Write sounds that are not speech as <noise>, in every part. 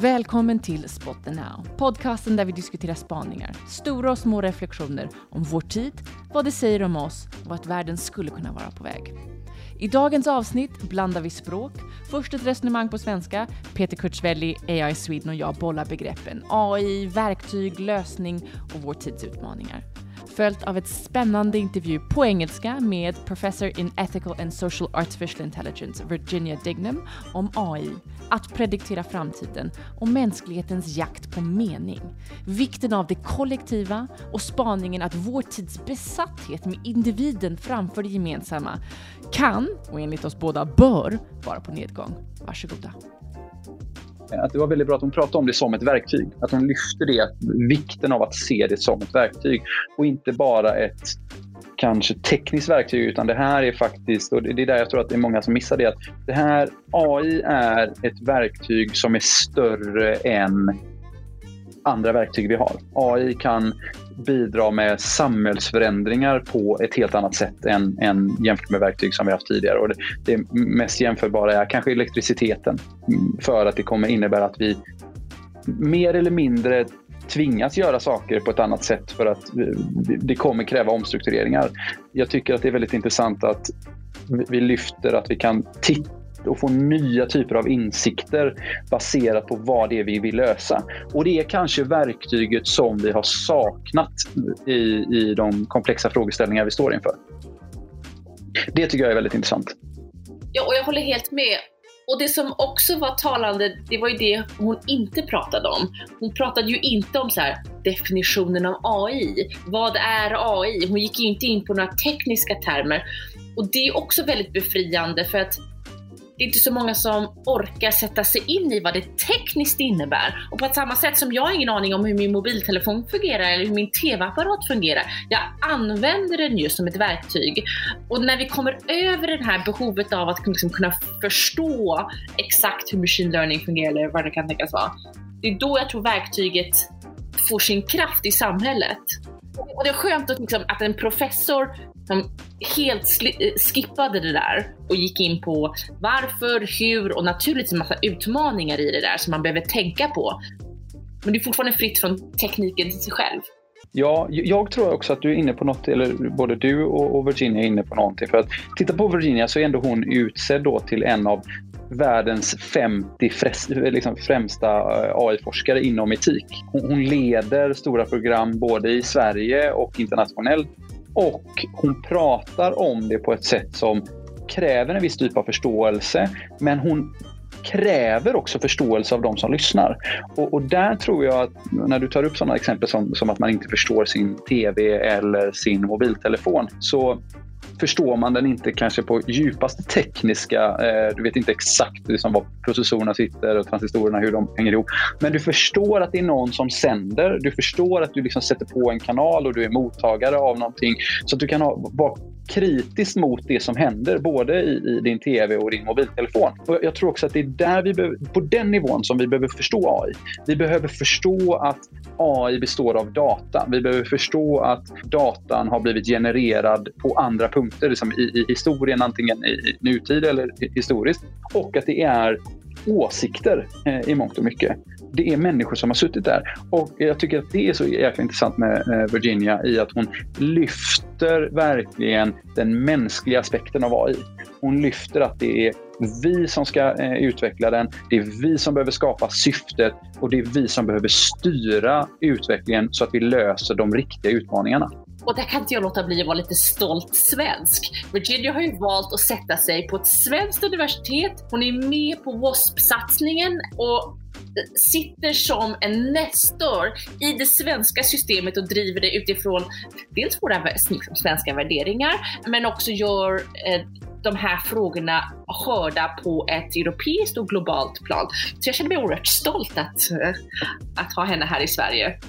Välkommen till Spot the Now, podcasten där vi diskuterar spaningar, stora och små reflektioner om vår tid, vad det säger om oss och vart världen skulle kunna vara på väg. I dagens avsnitt blandar vi språk. Först ett resonemang på svenska. Peter Kurtzwelli, AI Sweden och jag bollar begreppen AI, verktyg, lösning och vår tids utmaningar följt av ett spännande intervju på engelska med Professor in Ethical and Social Artificial Intelligence Virginia Dignam om AI, att prediktera framtiden och mänsklighetens jakt på mening. Vikten av det kollektiva och spaningen att vår tids besatthet med individen framför det gemensamma kan, och enligt oss båda bör, vara på nedgång. Varsågoda. Eh, att det var väldigt bra att hon pratade om det som ett verktyg. Att hon lyfte det, vikten av att se det som ett verktyg och inte bara ett kanske tekniskt verktyg utan det här är faktiskt, och det är där jag tror att det är många som missar det, att det här AI är ett verktyg som är större än andra verktyg vi har. AI kan bidra med samhällsförändringar på ett helt annat sätt än, än jämfört med verktyg som vi haft tidigare. Och det, det mest jämförbara är kanske elektriciteten mm, för att det kommer innebära att vi mer eller mindre tvingas göra saker på ett annat sätt för att eh, det kommer kräva omstruktureringar. Jag tycker att det är väldigt intressant att vi lyfter att vi kan titta och få nya typer av insikter baserat på vad det är vi vill lösa. Och det är kanske verktyget som vi har saknat i, i de komplexa frågeställningar vi står inför. Det tycker jag är väldigt intressant. Ja, och jag håller helt med. Och det som också var talande, det var ju det hon inte pratade om. Hon pratade ju inte om så här, definitionen av AI. Vad är AI? Hon gick ju inte in på några tekniska termer. Och det är också väldigt befriande för att det är inte så många som orkar sätta sig in i vad det tekniskt innebär. Och på samma sätt som jag har ingen aning om hur min mobiltelefon fungerar eller hur min TV-apparat fungerar. Jag använder den ju som ett verktyg. Och när vi kommer över det här behovet av att liksom kunna förstå exakt hur machine learning fungerar eller vad det kan tänkas vara. Det är då jag tror verktyget får sin kraft i samhället. Och det är skönt att, liksom, att en professor som helt eh, skippade det där och gick in på varför, hur och naturligtvis en massa utmaningar i det där som man behöver tänka på. Men det är fortfarande fritt från tekniken till sig själv. Ja, jag tror också att du är inne på något, eller både du och Virginia är inne på någonting. För att titta på Virginia så är ändå hon utsedd då till en av världens 50 eh, liksom främsta eh, AI-forskare inom etik. Hon leder stora program både i Sverige och internationellt och hon pratar om det på ett sätt som kräver en viss typ av förståelse men hon kräver också förståelse av de som lyssnar. Och, och, där tror jag att när du tar upp sådana exempel som, som att man inte förstår sin TV eller sin mobiltelefon så förstår man den inte kanske på djupaste tekniska, eh, du vet inte exakt liksom var processorerna sitter och transistorerna, hur de hänger ihop. Men du förstår att det är någon som sänder. Du förstår att du liksom sätter på en kanal och du är mottagare av någonting. Så att du kan ha, vara kritisk mot det som händer, både i, i, din TV och din mobiltelefon. Och jag tror också att det är där vi behöver, på den nivån som vi behöver förstå AI. Vi behöver förstå att AI består av data. Vi behöver förstå att datan har blivit genererad på andra punkter, liksom i, i historien, antingen i nutid eller historiskt. Och att det är åsikter eh, i mångt och mycket. Det är människor som har suttit där. Och jag tycker att det är så jäkla intressant med eh, Virginia i att hon lyfter verkligen den mänskliga aspekten av AI. Hon lyfter att det är vi som ska eh, utveckla den. Det är vi som behöver skapa syftet och det är vi som behöver styra utvecklingen så att vi löser de riktiga utmaningarna. Och där kan inte jag låta bli att vara lite stolt svensk. Virginia har ju valt att sätta sig på ett svenskt universitet. Hon är med på WASP-satsningen och sitter som en nestor i det svenska systemet och driver det utifrån dels våra liksom svenska värderingar, men också gör eh, de här frågorna hörda på ett europeiskt och globalt plan. Så jag känner mig oerhört stolt att, eh, att ha henne här i Sverige.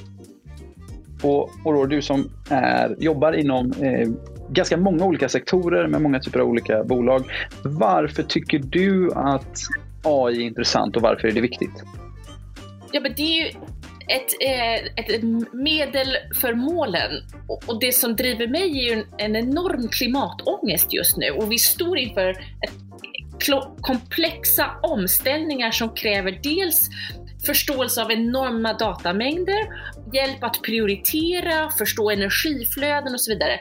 Och, och då du som är, jobbar inom eh, ganska många olika sektorer med många typer av olika bolag. Varför tycker du att AI är intressant och varför är det viktigt? Ja, men det är ju ett, eh, ett, ett medel för målen och det som driver mig är ju en, en enorm klimatångest just nu och vi står inför ett, komplexa omställningar som kräver dels förståelse av enorma datamängder, hjälp att prioritera, förstå energiflöden och så vidare.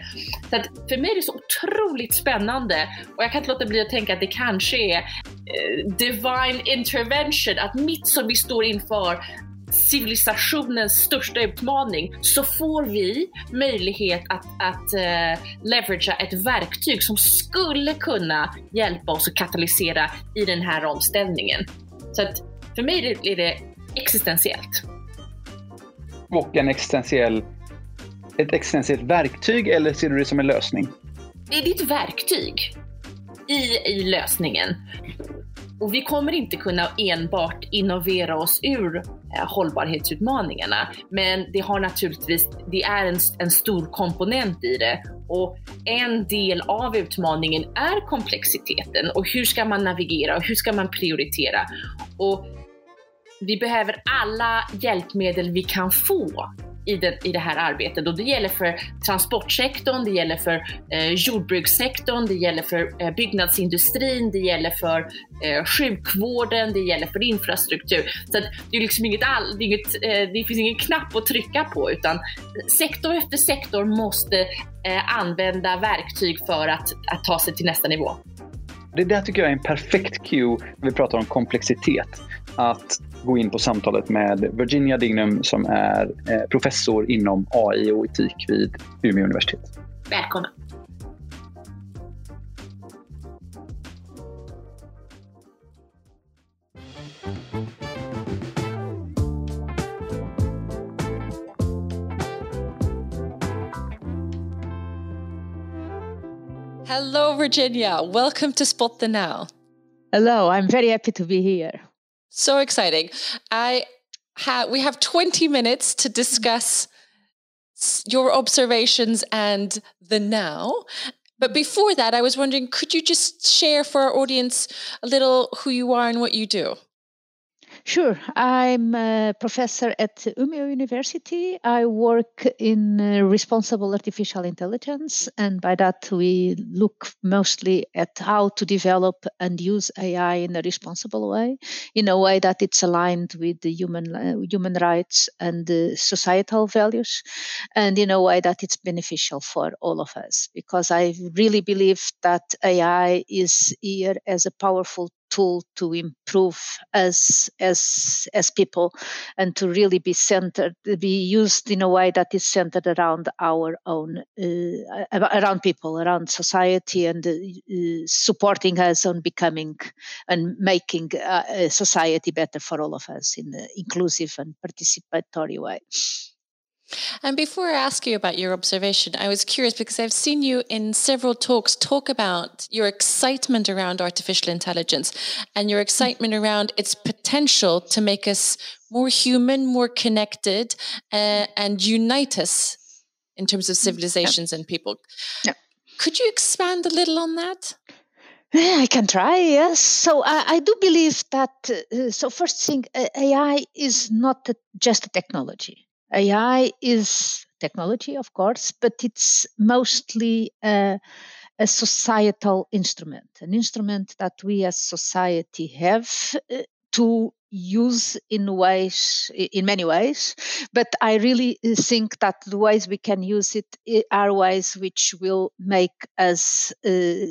Så att för mig är det så otroligt spännande och jag kan inte låta bli att tänka att det kanske är eh, divine intervention, att mitt som vi står inför civilisationens största utmaning så får vi möjlighet att, att uh, leveragea ett verktyg som skulle kunna hjälpa oss att katalysera i den här omställningen. Så att för mig är det existentiellt. Och en existentiell, ett existentiellt verktyg eller ser du det som en lösning? Det är ditt verktyg i, i lösningen. Och vi kommer inte kunna enbart innovera oss ur eh, hållbarhetsutmaningarna. Men det har naturligtvis, det är en, en stor komponent i det. Och en del av utmaningen är komplexiteten och hur ska man navigera och hur ska man prioritera? Och vi behöver alla hjälpmedel vi kan få i det, i det här arbetet och det gäller för transportsektorn, det gäller för eh, jordbrukssektorn, det gäller för eh, byggnadsindustrin, det gäller för eh, sjukvården, det gäller för infrastruktur. Så det är liksom inget all, det, är inget, eh, det finns ingen knapp att trycka på utan sektor efter sektor måste eh, använda verktyg för att, att ta sig till nästa nivå. Det där tycker jag är en perfekt cue när vi pratar om komplexitet. Att gå in på samtalet med Virginia Dignum som är eh, professor inom AI och etik vid Umeå universitet. Välkommen! Hello, Virginia. Welcome to Spot the Now. Hello, I'm very happy to be here. So exciting. I ha- we have 20 minutes to mm-hmm. discuss your observations and the now. But before that, I was wondering could you just share for our audience a little who you are and what you do? Sure. I'm a professor at Umeå University. I work in uh, responsible artificial intelligence, and by that, we look mostly at how to develop and use AI in a responsible way, in a way that it's aligned with the human uh, human rights and the societal values, and in a way that it's beneficial for all of us. Because I really believe that AI is here as a powerful tool to improve us as as people and to really be centered be used in a way that is centered around our own uh, around people around society and uh, supporting us on becoming and making uh, society better for all of us in an inclusive and participatory way and before I ask you about your observation, I was curious because I've seen you in several talks talk about your excitement around artificial intelligence and your excitement around its potential to make us more human, more connected, uh, and unite us in terms of mm, civilizations yeah. and people. Yeah. Could you expand a little on that? I can try, yes. So I, I do believe that. Uh, so first thing, AI is not just a technology. AI is technology, of course, but it's mostly a, a societal instrument, an instrument that we as society have uh, to use in ways in many ways but i really uh, think that the ways we can use it are ways which will make us uh,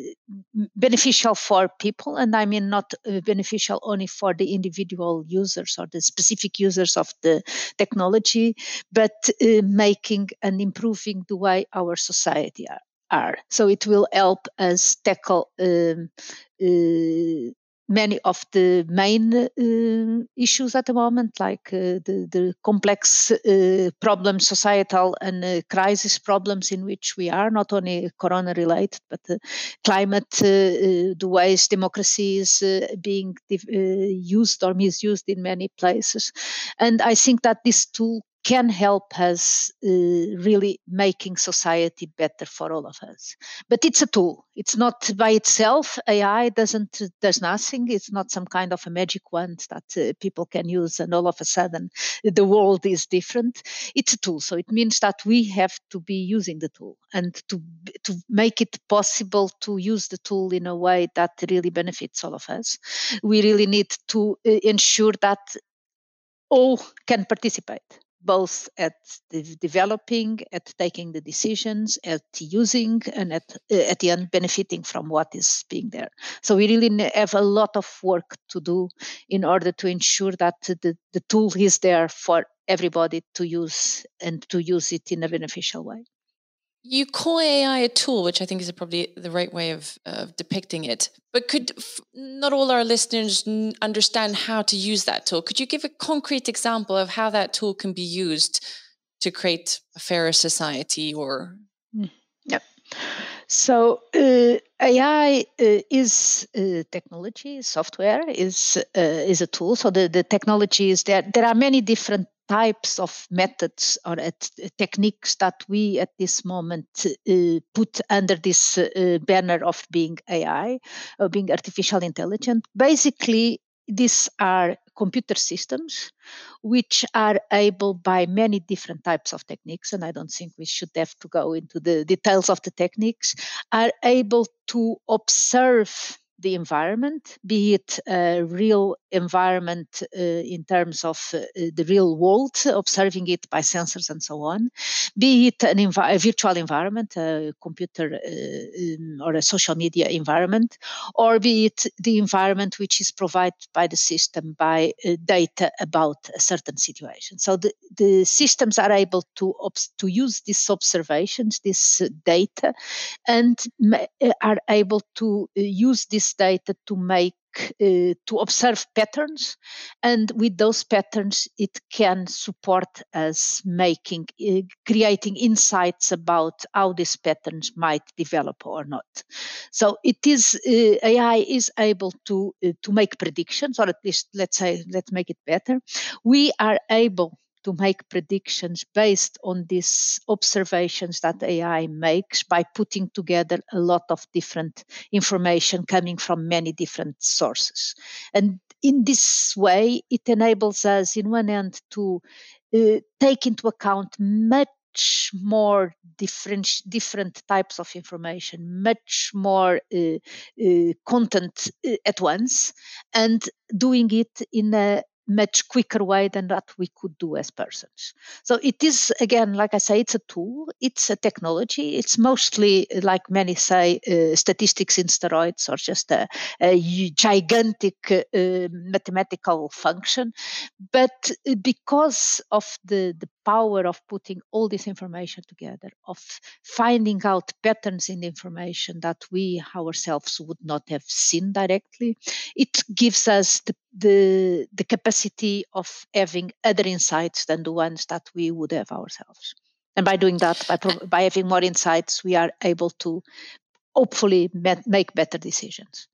beneficial for people and i mean not uh, beneficial only for the individual users or the specific users of the technology but uh, making and improving the way our society are are. So it will help us tackle um, uh, many of the main uh, issues at the moment, like uh, the, the complex uh, problems, societal and uh, crisis problems in which we are, not only corona related, but climate, uh, uh, the ways democracy is being used or misused in many places. And I think that this tool can help us uh, really making society better for all of us. But it's a tool. It's not by itself. AI doesn't does nothing. It's not some kind of a magic wand that uh, people can use and all of a sudden the world is different. It's a tool. So it means that we have to be using the tool and to to make it possible to use the tool in a way that really benefits all of us. We really need to uh, ensure that all can participate both at developing, at taking the decisions, at using, and at uh, at the end benefiting from what is being there. So we really have a lot of work to do in order to ensure that the, the tool is there for everybody to use and to use it in a beneficial way. You call AI a tool, which I think is probably the right way of, of depicting it. But could f- not all our listeners n- understand how to use that tool? Could you give a concrete example of how that tool can be used to create a fairer society or? Mm, yeah. So uh, AI uh, is uh, technology, software is uh, is a tool. So the, the technology is there. There are many different types of methods or techniques that we at this moment uh, put under this uh, banner of being AI, or being artificial intelligence. Basically, these are computer systems which are able by many different types of techniques and i don't think we should have to go into the details of the techniques are able to observe the environment, be it a real environment uh, in terms of uh, the real world, observing it by sensors and so on, be it an envi- a virtual environment, a computer uh, um, or a social media environment, or be it the environment which is provided by the system by uh, data about a certain situation. So the, the systems are able to, obs- to use these observations, this uh, data, and ma- uh, are able to use this this data to make uh, to observe patterns and with those patterns it can support us making uh, creating insights about how these patterns might develop or not. So it is uh, ai is able to uh, to make predictions or at least let's say let's make it better. We are able to make predictions based on these observations that AI makes by putting together a lot of different information coming from many different sources. And in this way, it enables us, in one end, to uh, take into account much more different different types of information, much more uh, uh, content uh, at once, and doing it in a much quicker way than that we could do as persons. So it is again, like I say, it's a tool, it's a technology. It's mostly, like many say, uh, statistics in steroids or just a, a gigantic uh, mathematical function. But uh, because of the the power of putting all this information together, of finding out patterns in the information that we ourselves would not have seen directly, it gives us the the, the capacity of having other insights than the ones that we would have ourselves. And by doing that, by, by having more insights, we are able to hopefully make better decisions.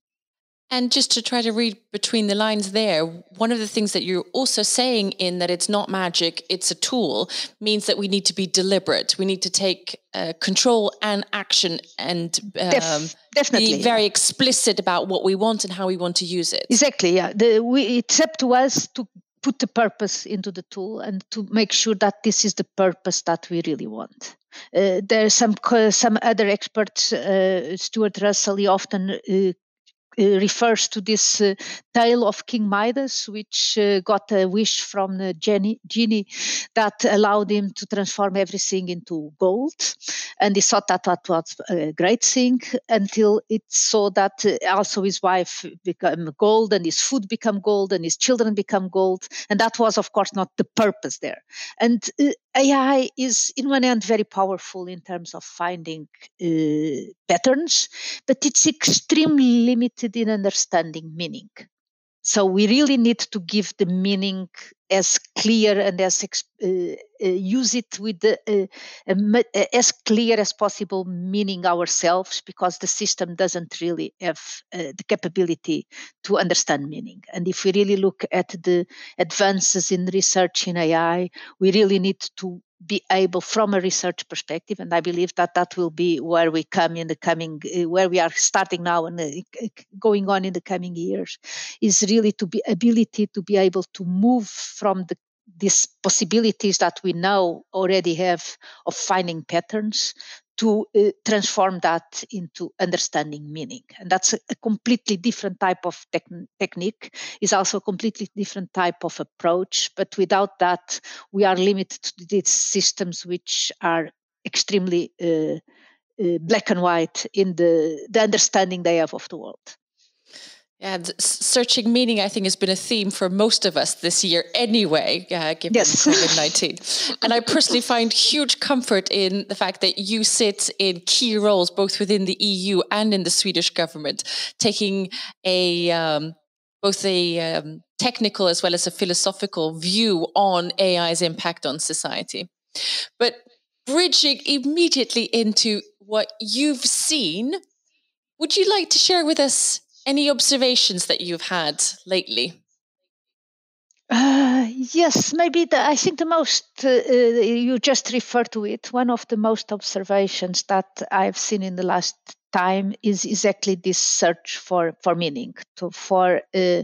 And just to try to read between the lines there, one of the things that you're also saying in that it's not magic, it's a tool, means that we need to be deliberate. We need to take uh, control and action and um, Def- definitely be very yeah. explicit about what we want and how we want to use it. Exactly, yeah. The, we, it's up to us to put the purpose into the tool and to make sure that this is the purpose that we really want. Uh, there are some some other experts, uh, Stuart Russell, he often uh, uh, refers to this uh, tale of King Midas, which uh, got a wish from the genie, that allowed him to transform everything into gold. And he thought that that was a great thing until it saw that also his wife became gold and his food become gold and his children become gold. And that was, of course, not the purpose there. And AI is, in one end, very powerful in terms of finding uh, patterns, but it's extremely limited in understanding meaning. So we really need to give the meaning as clear and as uh, uh, use it with the, uh, as clear as possible meaning ourselves because the system doesn't really have uh, the capability to understand meaning. And if we really look at the advances in research in AI, we really need to be able from a research perspective and i believe that that will be where we come in the coming uh, where we are starting now and uh, going on in the coming years is really to be ability to be able to move from the these possibilities that we now already have of finding patterns to uh, transform that into understanding meaning. And that's a, a completely different type of tec- technique. Is also a completely different type of approach. But without that we are limited to these systems which are extremely uh, uh, black and white in the, the understanding they have of the world and searching meaning, I think, has been a theme for most of us this year anyway, uh, given yes. COVID 19. and I personally <laughs> find huge comfort in the fact that you sit in key roles both within the EU and in the Swedish government, taking a um, both a um, technical as well as a philosophical view on AI's impact on society. But bridging immediately into what you've seen, would you like to share with us any observations that you've had lately? Uh, yes, maybe the, I think the most, uh, uh, you just referred to it, one of the most observations that I've seen in the last time is exactly this search for, for meaning, to, for uh,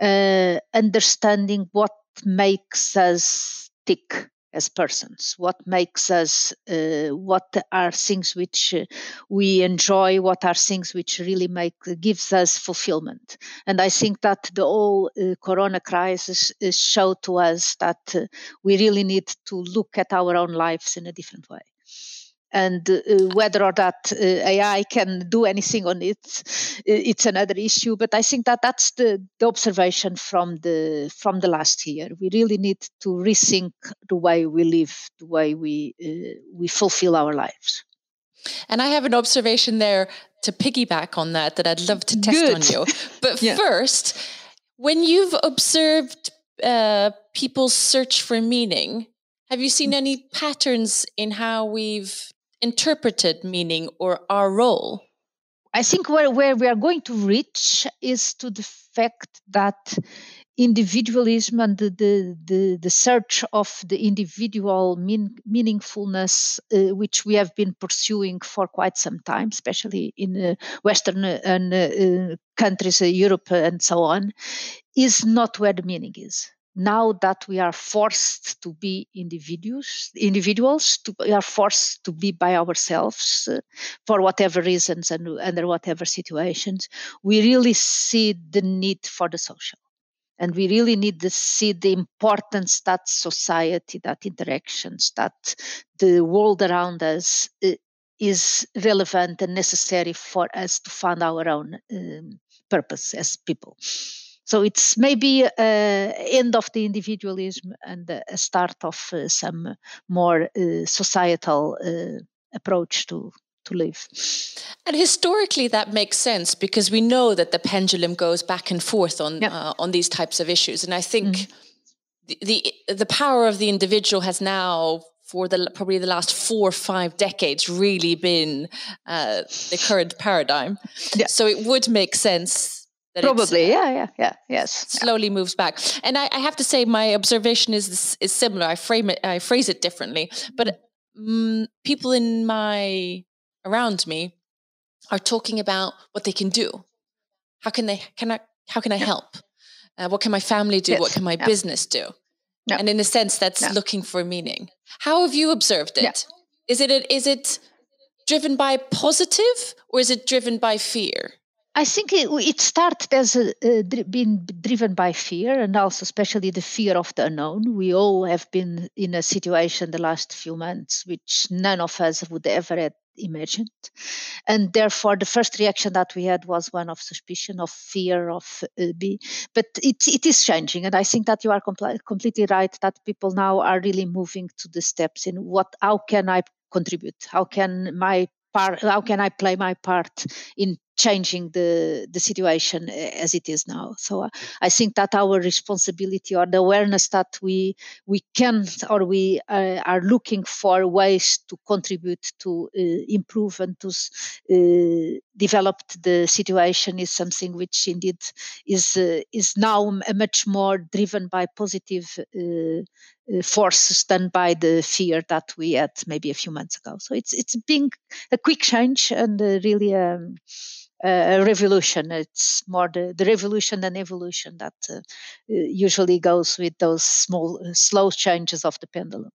uh, understanding what makes us tick as persons. What makes us uh, what are things which uh, we enjoy what are things which really make gives us fulfillment. And i think that the whole uh, corona crisis showed to us that uh, we really need to look at our own lives in a different way and uh, whether or not uh, AI can do anything on it, it's another issue. But I think that that's the, the observation from the from the last year. We really need to rethink the way we live, the way we uh, we fulfill our lives. And I have an observation there to piggyback on that that I'd love to test Good. on you. <laughs> But yeah. first, when you've observed uh, people's search for meaning, have you seen mm. any patterns in how we've interpreted meaning or our role? I think where, where we are going to reach is to the fact that individualism and the, the, the, the search of the individual mean, meaningfulness, uh, which we have been pursuing for quite some time, especially in uh, Western uh, and uh, countries, uh, Europe, and so on, is not where the meaning is now that we are forced to be individuals individuals to, we are forced to be by ourselves uh, for whatever reasons and under whatever situations we really see the need for the social. And we really need to see the importance that society that interactions that the world around us uh, is relevant and necessary for us to find our own um, purpose as people so it's maybe a end of the individualism and a start of uh, some more uh, societal uh, approach to to live. And historically, that makes sense because we know that the pendulum goes back and forth on yeah. uh, on these types of issues. And I think mm. the, the, the power of the individual has now. For the probably the last four or five decades, really been uh, the current paradigm. Yeah. So it would make sense Probably, uh, yeah, yeah, yeah, yes. Slowly moves back, and I, I, have to say, my observation is is similar. I frame it, I phrase it differently, but um, people in my around me are talking about what they can do. How can they? Can I? How can I help? Uh, what can my family do? Yes. What can my yeah. business do? And in a sense, that's looking for meaning. How have you observed it? Is it is it driven by positive or is it driven by fear? I think it, it started as a, being driven by fear and also especially the fear of the unknown. We all have been in a situation the last few months which none of us would ever have imagined. And therefore, the first reaction that we had was one of suspicion, of fear, of uh, be. But it, it is changing. And I think that you are compl- completely right that people now are really moving to the steps in what, how can I contribute? How can my part, how can I play my part in changing the, the situation as it is now. So uh, I think that our responsibility or the awareness that we we can or we uh, are looking for ways to contribute to uh, improve and to uh, develop the situation is something which indeed is uh, is now much more driven by positive uh, forces than by the fear that we had maybe a few months ago. So it's it's being a quick change and really. Um, a revolution. It's more the, the revolution than evolution that uh, uh, usually goes with those small, uh, slow changes of the pendulum.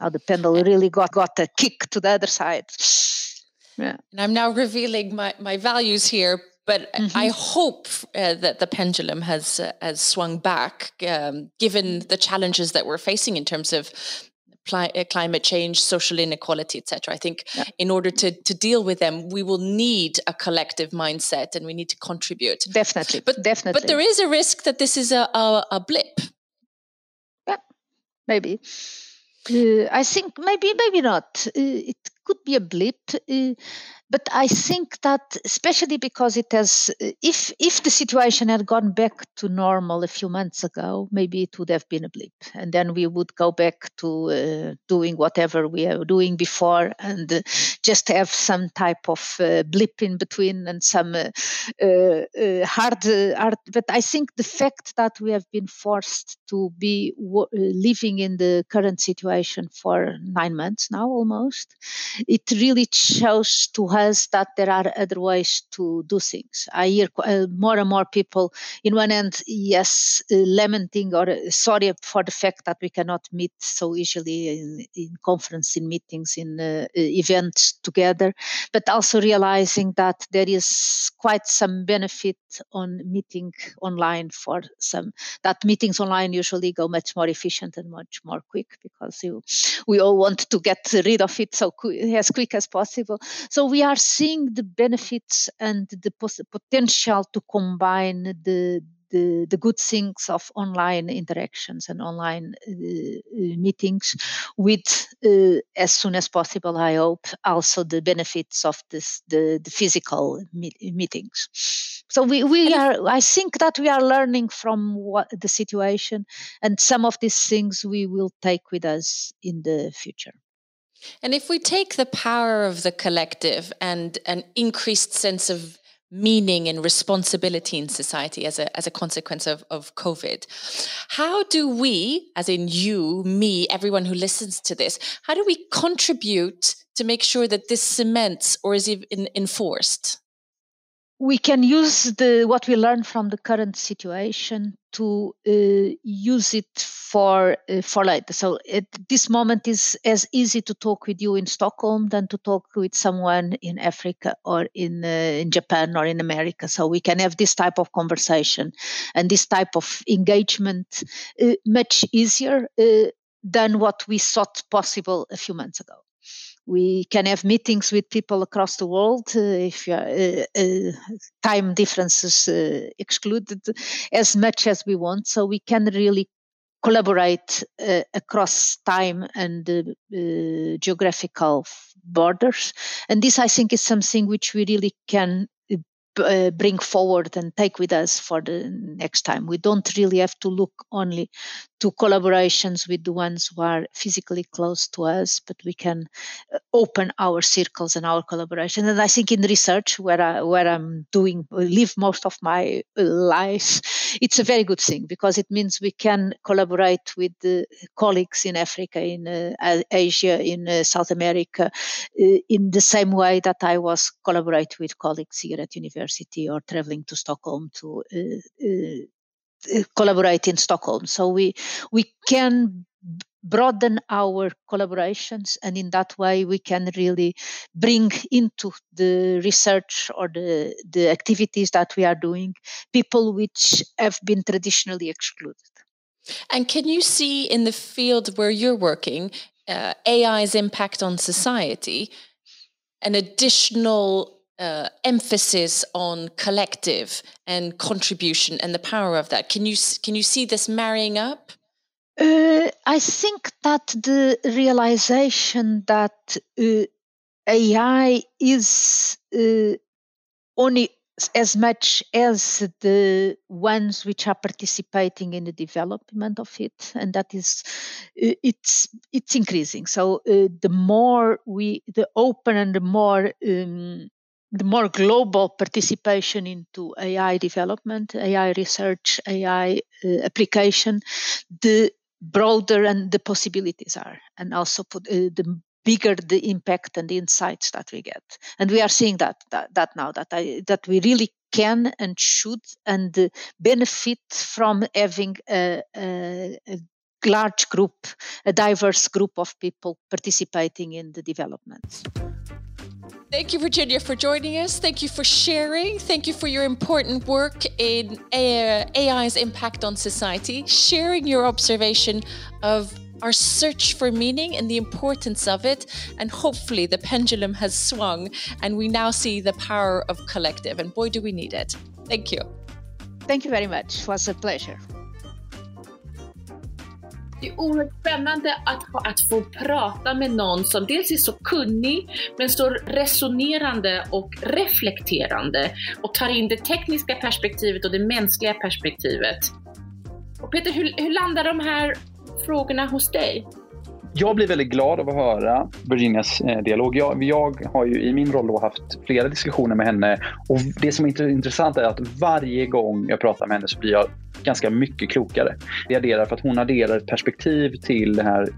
How the pendulum really got, got a kick to the other side. Yeah. And I'm now revealing my, my values here, but mm-hmm. I hope uh, that the pendulum has uh, has swung back, um, given the challenges that we're facing in terms of pli- uh, climate change, social inequality, etc. I think yeah. in order to to deal with them, we will need a collective mindset, and we need to contribute. Definitely, but definitely. But there is a risk that this is a a, a blip. Yeah, maybe. Uh, I think maybe maybe not. Uh, it could be a blip. Uh, but I think that especially because it has, if if the situation had gone back to normal a few months ago, maybe it would have been a blip, and then we would go back to uh, doing whatever we were doing before, and uh, just have some type of uh, blip in between and some uh, uh, uh, hard, hard. But I think the fact that we have been forced to be w- living in the current situation for nine months now almost, it really shows to us that there are other ways to do things. I hear uh, more and more people, in one end, yes, uh, lamenting or uh, sorry for the fact that we cannot meet so easily in, in conference, in meetings, in uh, uh, events together, but also realizing that there is quite some benefit on meeting online for some. That meetings online usually go much more efficient and much more quick because you, we all want to get rid of it so qu- as quick as possible. So we are are seeing the benefits and the potential to combine the the, the good things of online interactions and online uh, uh, meetings with uh, as soon as possible i hope also the benefits of this the, the physical meetings. So we, we are i think that we are learning from what the situation and some of these things we will take with us in the future and if we take the power of the collective and an increased sense of meaning and responsibility in society as a, as a consequence of, of COVID, how do we, as in you, me, everyone who listens to this, how do we contribute to make sure that this cements or is even enforced? we can use the what we learn from the current situation to uh, use it for uh, for later. So at this moment is as easy to talk with you in Stockholm than to talk with someone in Africa or in uh, in Japan or in America. So we can have this type of conversation and this type of engagement much easier than what we thought possible a few months ago we can have meetings with people across the world uh, if uh, uh, time differences uh, excluded as much as we want. So we can really collaborate uh, across time and geographical borders. And this i think is something which we really can uh, bring forward and take with us for the next time. We don't really have to look only to collaborations with the ones who are physically close to us, but we can uh, open our circles and our collaboration. And I think in research, where I, where I'm doing live most of my life, <laughs> it's a very good thing because it means we can collaborate with colleagues in Africa, in uh, Asia, in uh, South America, uh, in the same way that I was collaborate with colleagues here at university or traveling to Stockholm to uh, uh, collaborate in Stockholm. So we we can broaden our collaborations and in that way we can really bring into the research or the, the activities that we are doing people which have been traditionally excluded and can you see in the field where you're working uh, ai's impact on society an additional uh, emphasis on collective and contribution and the power of that. Can you can you see this marrying up? Uh, I think that the realization that uh, AI is uh, only as much as the ones which are participating in the development of it and that is uh, it's it's increasing. So uh, the more we the open and the more um, the more global participation into AI development, AI research, AI uh, application, the broader and the possibilities are, and also put, uh, the bigger the impact and the insights that we get. And we are seeing that that, that now that I, that we really can and should and uh, benefit from having a, a, a large group, a diverse group of people participating in the development. Thank you, Virginia, for joining us. Thank you for sharing. Thank you for your important work in uh, AI's impact on society, sharing your observation of our search for meaning and the importance of it. And hopefully, the pendulum has swung and we now see the power of collective. And boy, do we need it. Thank you. Thank you very much. It was a pleasure. Det är oerhört spännande att, att få prata med någon som dels är så kunnig, men så resonerande och reflekterande och tar in det tekniska perspektivet och det mänskliga perspektivet. Och Peter, hur, hur landar de här frågorna hos dig? Jag blir väldigt glad av att höra Virginias eh, dialog. Jag, jag, har ju i min roll då haft flera diskussioner med henne och det som är intressant är att varje gång jag pratar med henne så blir jag ganska mycket klokare. Vi adderar för att hon adderar ett perspektiv till det här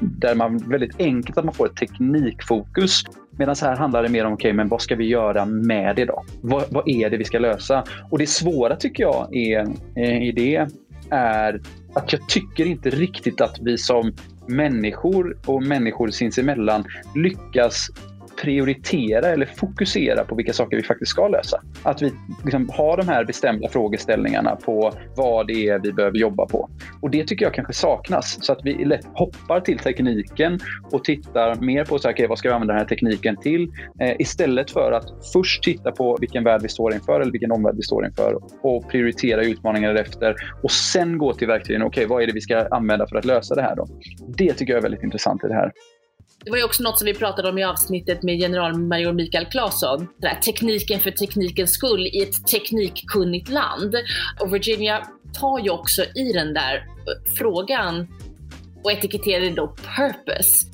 där man väldigt enkelt att man får ett teknikfokus. Medan här handlar det mer om, okej, okay, men vad ska vi göra med det då? Vad, vad, är det vi ska lösa? Och det svåra tycker jag är, eh, i det är att jag tycker inte riktigt att vi som människor och människor sinsemellan lyckas prioritera eller fokusera på vilka saker vi faktiskt ska lösa. Att vi liksom har de här bestämda frågeställningarna på vad det är vi behöver jobba på. Och det tycker jag kanske saknas, så att vi lätt hoppar till tekniken och tittar mer på så här, okay, vad ska vi använda den här tekniken till? Eh, istället för att först titta på vilken värld vi står inför eller vilken omvärld vi står inför och prioritera utmaningar efter och sen gå till verktygen. Okej, okay, vad är det vi ska använda för att lösa det här då? Det tycker jag är väldigt intressant i det här. Det var ju också något som vi pratade om i avsnittet med generalmajor Mikael Claesson. tekniken för teknikens skull i ett teknikkunnigt land. Och Virginia tar ju också i den där eh, frågan och etiketterar det då purpose.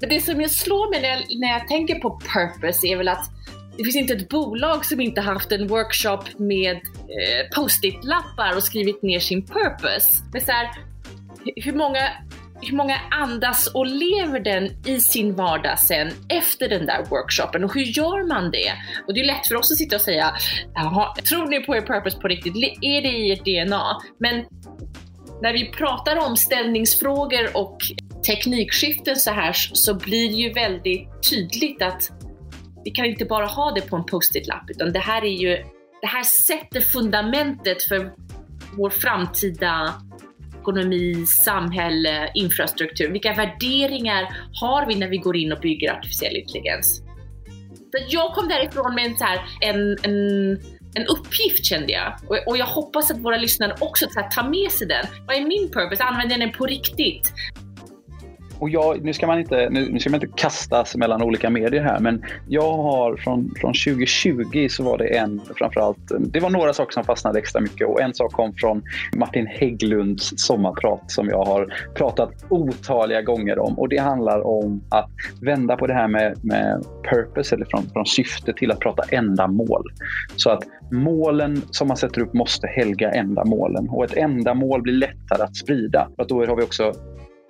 Men det som jag slår mig när jag, när jag tänker på purpose är väl att det finns inte ett bolag som inte haft en workshop med eh, post-it-lappar och skrivit ner sin purpose. Men så här, hur många hur många andas och lever den i sin vardag sen efter den där workshopen och hur gör man det? Och det är lätt för oss att sitta och säga, tror ni på er purpose på riktigt? Är det i ert DNA? Men när vi pratar om ställningsfrågor och teknikskiften så här så blir det ju väldigt tydligt att vi kan inte bara ha det på en post-it-lapp utan det här är ju, det här sätter fundamentet för vår framtida ekonomi, samhälle, infrastruktur. Vilka värderingar har vi när vi går in och bygger artificiell intelligens? Så jag kom därifrån med en, så här, en, en, en uppgift kände jag. Och, och jag hoppas att våra lyssnare också så här, tar med sig den. Vad är min purpose? Använder jag den på riktigt? Och jag, nu, ska man inte, nu ska man inte kastas mellan olika medier här, men jag har från, från 2020 så var det en, framförallt, det var några saker som fastnade extra mycket och en sak kom från Martin Hägglunds sommarprat som jag har pratat otaliga gånger om och det handlar om att vända på det här med, med purpose eller från, från syfte till att prata ändamål. Så att målen som man sätter upp måste helga ändamålen och ett ändamål blir lättare att sprida. För att då har vi också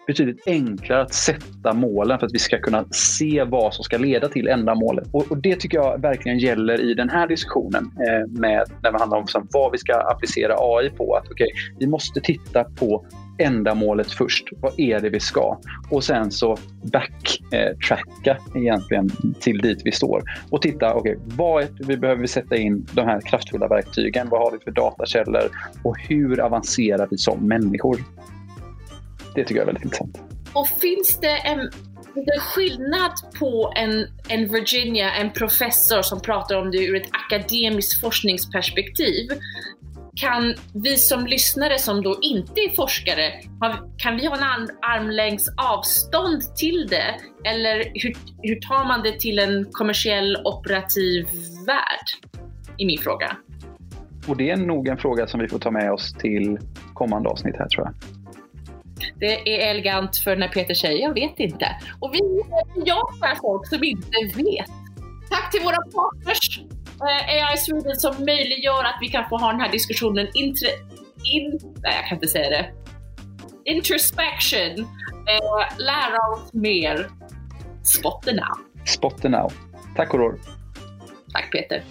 betydligt enklare att sätta målen för att vi ska kunna se vad som ska leda till ändamålet. Och, och det tycker jag verkligen gäller i den här diskussionen eh, med, när det handlar om så, vad vi ska applicera AI på. Att okay, Vi måste titta på ändamålet först. Vad är det vi ska? Och sen så backtracka eh, egentligen till dit vi står och titta, okej, okay, vad vi behöver sätta in de här kraftfulla verktygen? Vad har vi för datakällor och hur avancerar vi som människor? Det tycker jag är väldigt intressant. Och finns det en, en skillnad på en, en Virginia, en professor som pratar om det ur ett akademiskt forskningsperspektiv kan vi som lyssnare som då inte är forskare, kan vi ha en armlängds avstånd till det? Eller hur, hur tar man det till en kommersiell operativ värld? I min fråga. Och det är nog en fråga som vi får ta med oss till kommande avsnitt här tror jag. Det är elegant för när Peter säger jag vet inte. Och vi bejakar folk som inte vet. Tack till våra partners eh, AI Sweden som möjliggör att vi kan få ha den här diskussionen. Intre, in, nej, jag kan inte säga det. Introspection. Eh, lära oss mer. Spot the now. Spot the now. Tack Aurore. Tack Peter.